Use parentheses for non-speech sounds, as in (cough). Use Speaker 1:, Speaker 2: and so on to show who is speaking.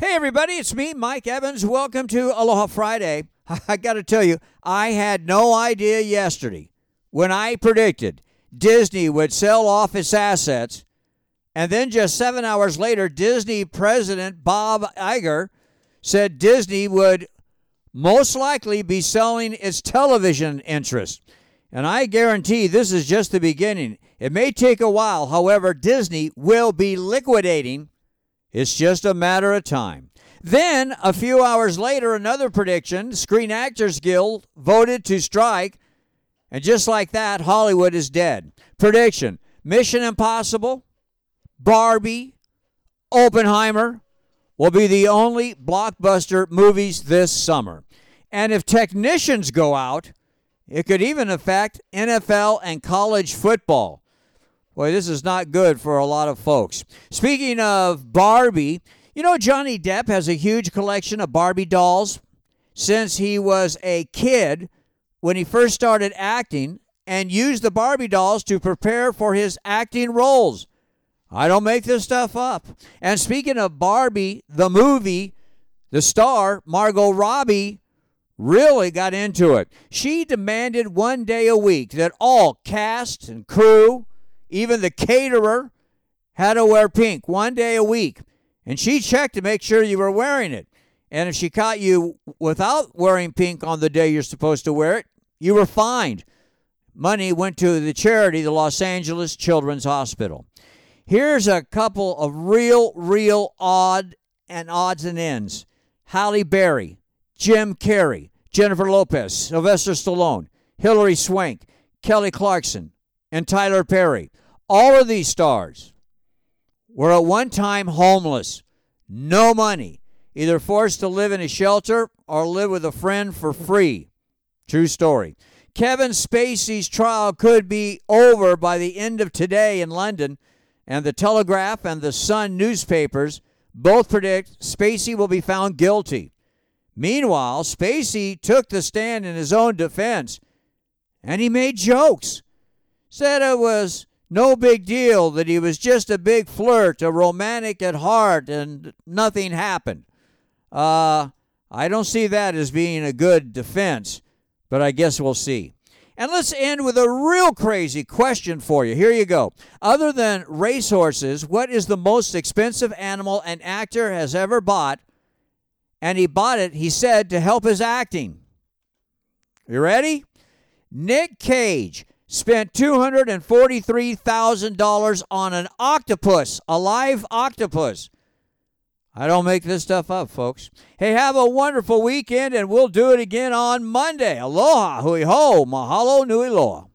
Speaker 1: Hey, everybody, it's me, Mike Evans. Welcome to Aloha Friday. (laughs) I got to tell you, I had no idea yesterday when I predicted Disney would sell off its assets, and then just seven hours later, Disney president Bob Iger said Disney would most likely be selling its television interest. And I guarantee this is just the beginning. It may take a while, however, Disney will be liquidating it's just a matter of time. Then, a few hours later, another prediction Screen Actors Guild voted to strike, and just like that, Hollywood is dead. Prediction Mission Impossible, Barbie, Oppenheimer will be the only blockbuster movies this summer. And if technicians go out, it could even affect NFL and college football. Boy, this is not good for a lot of folks. Speaking of Barbie, you know, Johnny Depp has a huge collection of Barbie dolls since he was a kid when he first started acting and used the Barbie dolls to prepare for his acting roles. I don't make this stuff up. And speaking of Barbie, the movie, the star, Margot Robbie, really got into it. She demanded one day a week that all cast and crew even the caterer had to wear pink one day a week. And she checked to make sure you were wearing it. And if she caught you without wearing pink on the day you're supposed to wear it, you were fined. Money went to the charity, the Los Angeles Children's Hospital. Here's a couple of real, real odd and odds and ends Halle Berry, Jim Carrey, Jennifer Lopez, Sylvester Stallone, Hilary Swank, Kelly Clarkson, and Tyler Perry. All of these stars were at one time homeless, no money, either forced to live in a shelter or live with a friend for free. True story. Kevin Spacey's trial could be over by the end of today in London, and the Telegraph and the Sun newspapers both predict Spacey will be found guilty. Meanwhile, Spacey took the stand in his own defense and he made jokes said it was no big deal, that he was just a big flirt, a romantic at heart, and nothing happened. Uh, I don't see that as being a good defense, but I guess we'll see. And let's end with a real crazy question for you. Here you go. Other than racehorses, what is the most expensive animal an actor has ever bought? And he bought it, he said, to help his acting. You ready? Nick Cage spent $243,000 on an octopus, a live octopus. I don't make this stuff up, folks. Hey, have a wonderful weekend, and we'll do it again on Monday. Aloha, hui ho, mahalo nui loa.